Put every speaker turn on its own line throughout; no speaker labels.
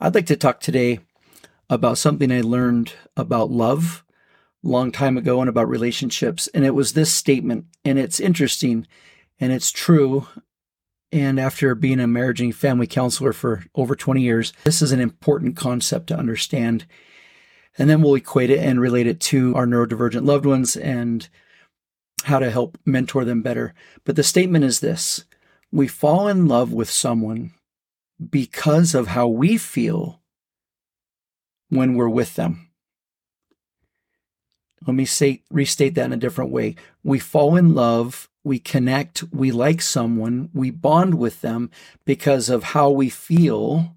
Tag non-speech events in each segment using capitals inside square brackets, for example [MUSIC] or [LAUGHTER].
I'd like to talk today about something I learned about love a long time ago and about relationships. And it was this statement, and it's interesting and it's true. And after being a marriage and family counselor for over 20 years, this is an important concept to understand. And then we'll equate it and relate it to our neurodivergent loved ones and how to help mentor them better. But the statement is this we fall in love with someone because of how we feel when we're with them. Let me say restate that in a different way. We fall in love, we connect, we like someone, we bond with them because of how we feel,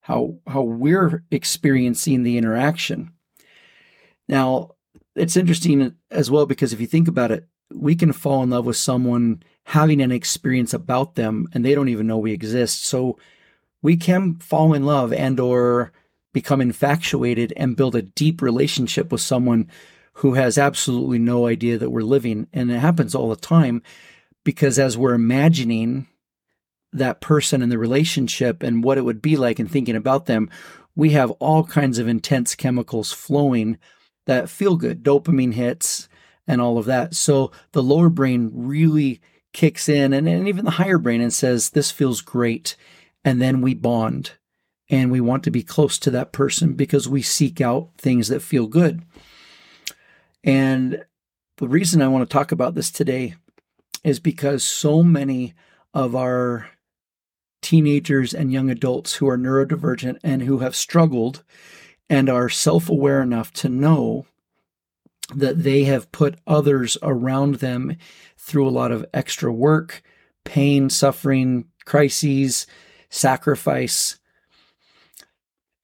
how how we're experiencing the interaction. Now, it's interesting as well because if you think about it, we can fall in love with someone having an experience about them and they don't even know we exist. So we can fall in love and or become infatuated and build a deep relationship with someone who has absolutely no idea that we're living. And it happens all the time because as we're imagining that person and the relationship and what it would be like and thinking about them we have all kinds of intense chemicals flowing that feel good dopamine hits and all of that. So the lower brain really kicks in and, and even the higher brain and says this feels great and then we bond and we want to be close to that person because we seek out things that feel good. And the reason I want to talk about this today is because so many of our teenagers and young adults who are neurodivergent and who have struggled and are self aware enough to know that they have put others around them through a lot of extra work, pain, suffering, crises, sacrifice,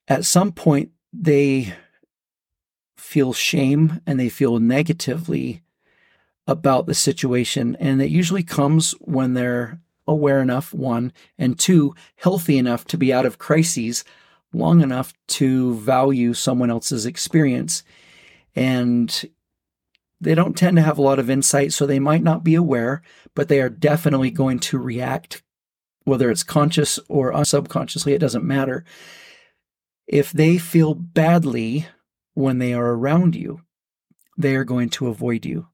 at some point they feel shame and they feel negatively about the situation. And it usually comes when they're aware enough, one, and two, healthy enough to be out of crises long enough to value someone else's experience. And they don't tend to have a lot of insight, so they might not be aware, but they are definitely going to react whether it's conscious or subconsciously, it doesn't matter. If they feel badly when they are around you, they are going to avoid you.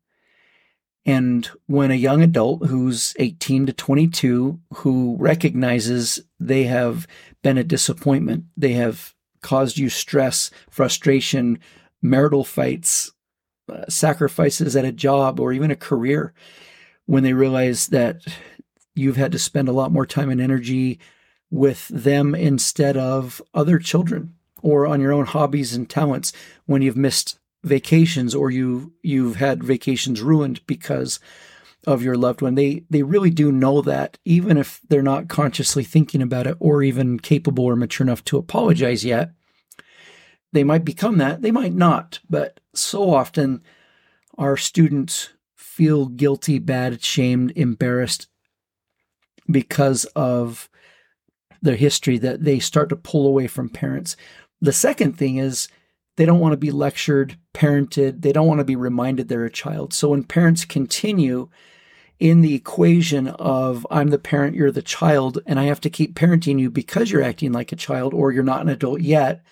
And when a young adult who's 18 to 22, who recognizes they have been a disappointment, they have caused you stress, frustration, marital fights, uh, sacrifices at a job or even a career, when they realize that you've had to spend a lot more time and energy with them instead of other children or on your own hobbies and talents when you've missed vacations or you you've had vacations ruined because of your loved one. They they really do know that even if they're not consciously thinking about it or even capable or mature enough to apologize yet they might become that. They might not but so often our students feel guilty bad shamed embarrassed because of their history that they start to pull away from parents. The second thing is they don't want to be lectured, parented, they don't want to be reminded they're a child. So when parents continue in the equation of I'm the parent, you're the child, and I have to keep parenting you because you're acting like a child or you're not an adult yet,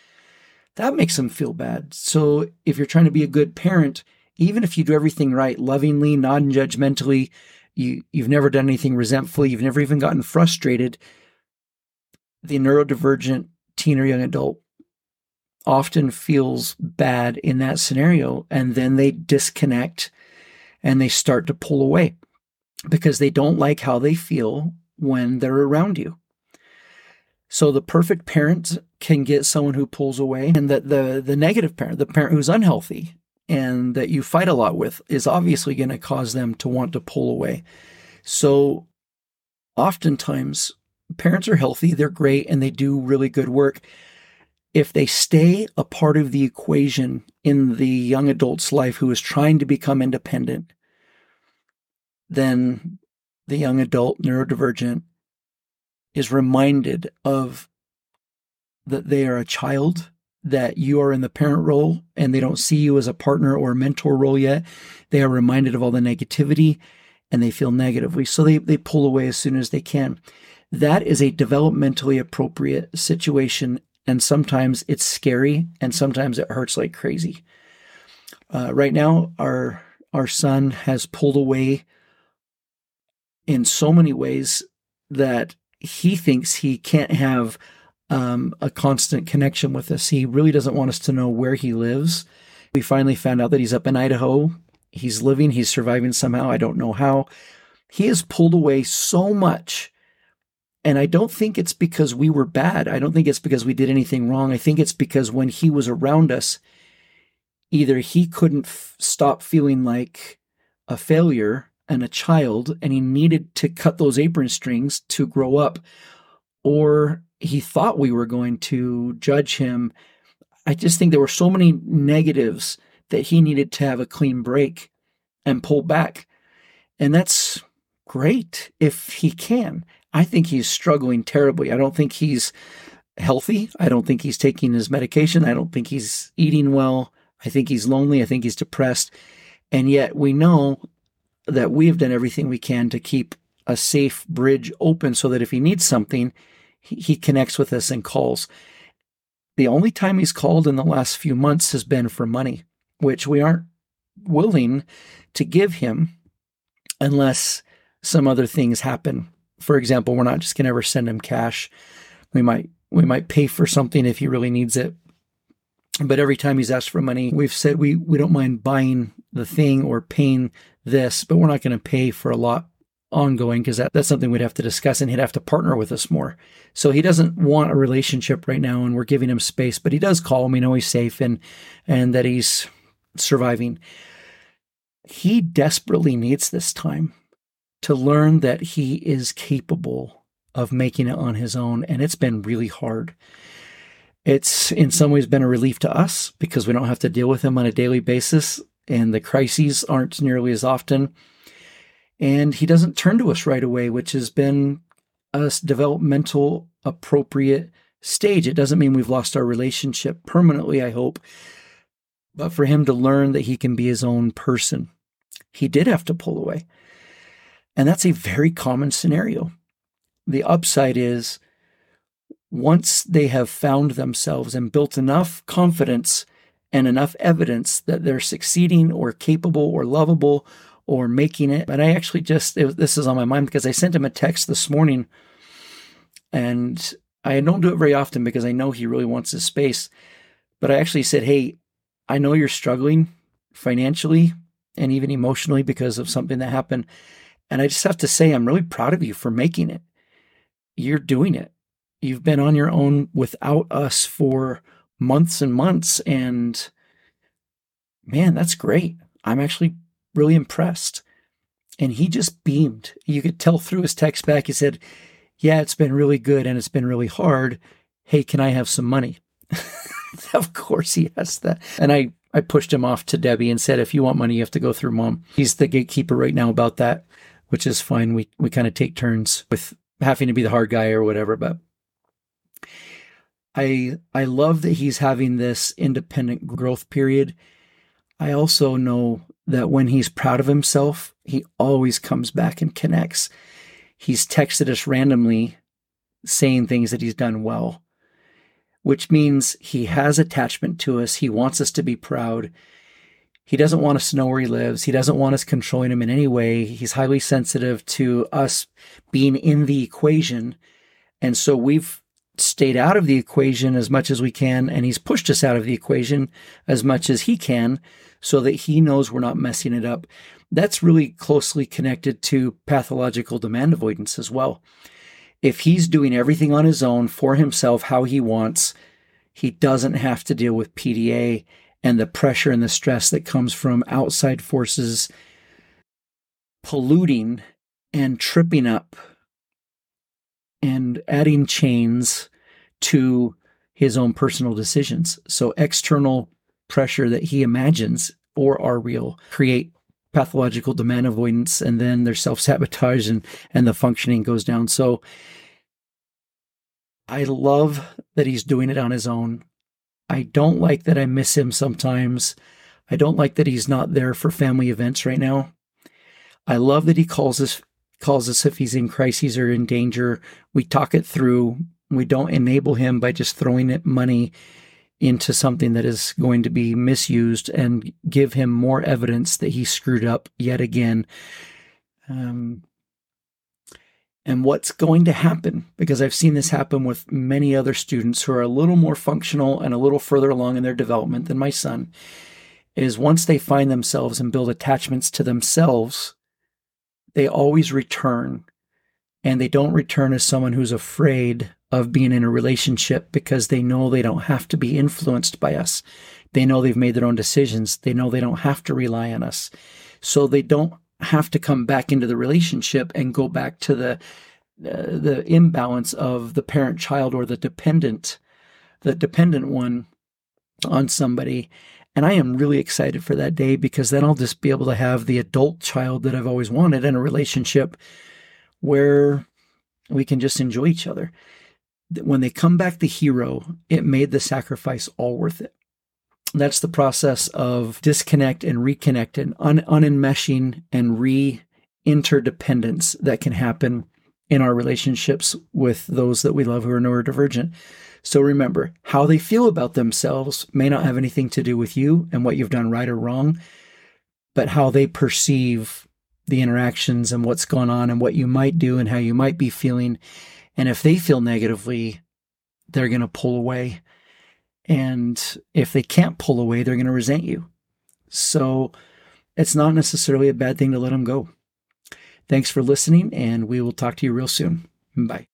that makes them feel bad. So if you're trying to be a good parent, even if you do everything right, lovingly, non judgmentally, you you've never done anything resentful, you've never even gotten frustrated, the neurodivergent teen or young adult often feels bad in that scenario and then they disconnect and they start to pull away because they don't like how they feel when they're around you. So the perfect parent can get someone who pulls away and that the the negative parent, the parent who's unhealthy, and that you fight a lot with is obviously going to cause them to want to pull away. So, oftentimes, parents are healthy, they're great, and they do really good work. if they stay a part of the equation in the young adult's life who is trying to become independent, then the young adult neurodivergent is reminded of that they are a child, that you are in the parent role and they don't see you as a partner or mentor role yet. They are reminded of all the negativity and they feel negatively. So they, they pull away as soon as they can. That is a developmentally appropriate situation. And sometimes it's scary and sometimes it hurts like crazy. Uh, right now, our our son has pulled away in so many ways that he thinks he can't have um, a constant connection with us. He really doesn't want us to know where he lives. We finally found out that he's up in Idaho. He's living, he's surviving somehow. I don't know how. He has pulled away so much. And I don't think it's because we were bad. I don't think it's because we did anything wrong. I think it's because when he was around us, either he couldn't f- stop feeling like a failure and a child and he needed to cut those apron strings to grow up or he thought we were going to judge him. I just think there were so many negatives that he needed to have a clean break and pull back. And that's great if he can. I think he's struggling terribly. I don't think he's healthy. I don't think he's taking his medication. I don't think he's eating well. I think he's lonely. I think he's depressed. And yet we know that we have done everything we can to keep a safe bridge open so that if he needs something, he, connects with us and calls. The only time he's called in the last few months has been for money, which we aren't willing to give him unless some other things happen. For example, we're not just going to ever send him cash. We might we might pay for something if he really needs it. But every time he's asked for money, we've said we we don't mind buying the thing or paying this, but we're not going to pay for a lot ongoing because that, that's something we'd have to discuss and he'd have to partner with us more. So he doesn't want a relationship right now and we're giving him space, but he does call. We know he's safe and and that he's surviving. He desperately needs this time to learn that he is capable of making it on his own and it's been really hard. It's in some ways been a relief to us because we don't have to deal with him on a daily basis and the crises aren't nearly as often. And he doesn't turn to us right away, which has been a developmental appropriate stage. It doesn't mean we've lost our relationship permanently, I hope, but for him to learn that he can be his own person, he did have to pull away. And that's a very common scenario. The upside is once they have found themselves and built enough confidence and enough evidence that they're succeeding or capable or lovable or making it. But I actually just, it, this is on my mind because I sent him a text this morning and I don't do it very often because I know he really wants his space. But I actually said, Hey, I know you're struggling financially and even emotionally because of something that happened. And I just have to say, I'm really proud of you for making it. You're doing it. You've been on your own without us for months and months. And man, that's great. I'm actually really impressed. And he just beamed. You could tell through his text back. He said, Yeah, it's been really good and it's been really hard. Hey, can I have some money? [LAUGHS] of course he asked that. And I, I pushed him off to Debbie and said, If you want money, you have to go through mom. He's the gatekeeper right now about that, which is fine. We, we kind of take turns with having to be the hard guy or whatever. But I I love that he's having this independent growth period. I also know that when he's proud of himself, he always comes back and connects. He's texted us randomly saying things that he's done well, which means he has attachment to us. He wants us to be proud. He doesn't want us to know where he lives. He doesn't want us controlling him in any way. He's highly sensitive to us being in the equation. And so we've stayed out of the equation as much as we can, and he's pushed us out of the equation as much as he can so that he knows we're not messing it up. That's really closely connected to pathological demand avoidance as well. If he's doing everything on his own for himself, how he wants, he doesn't have to deal with PDA and the pressure and the stress that comes from outside forces polluting and tripping up and adding chains to his own personal decisions. So external pressure that he imagines or are real create pathological demand avoidance and then their self-sabotage and and the functioning goes down. So I love that he's doing it on his own. I don't like that I miss him sometimes. I don't like that he's not there for family events right now. I love that he calls us calls us if he's in crises or in danger. We talk it through. We don't enable him by just throwing money into something that is going to be misused and give him more evidence that he screwed up yet again. Um, and what's going to happen, because I've seen this happen with many other students who are a little more functional and a little further along in their development than my son, is once they find themselves and build attachments to themselves, they always return. And they don't return as someone who's afraid of being in a relationship because they know they don't have to be influenced by us. They know they've made their own decisions. They know they don't have to rely on us. So they don't have to come back into the relationship and go back to the uh, the imbalance of the parent child or the dependent the dependent one on somebody and I am really excited for that day because then I'll just be able to have the adult child that I've always wanted in a relationship where we can just enjoy each other when they come back the hero, it made the sacrifice all worth it. That's the process of disconnect and reconnect and un- unenmeshing and re interdependence that can happen in our relationships with those that we love who are neurodivergent. So remember, how they feel about themselves may not have anything to do with you and what you've done right or wrong, but how they perceive the interactions and what's going on and what you might do and how you might be feeling and if they feel negatively, they're going to pull away. And if they can't pull away, they're going to resent you. So it's not necessarily a bad thing to let them go. Thanks for listening, and we will talk to you real soon. Bye.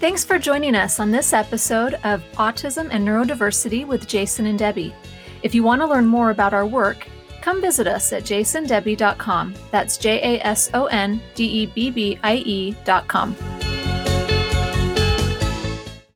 Thanks for joining us on this episode of Autism and Neurodiversity with Jason and Debbie. If you want to learn more about our work, come visit us at jasondebbie.com. That's J A S O N D E B B I E.com.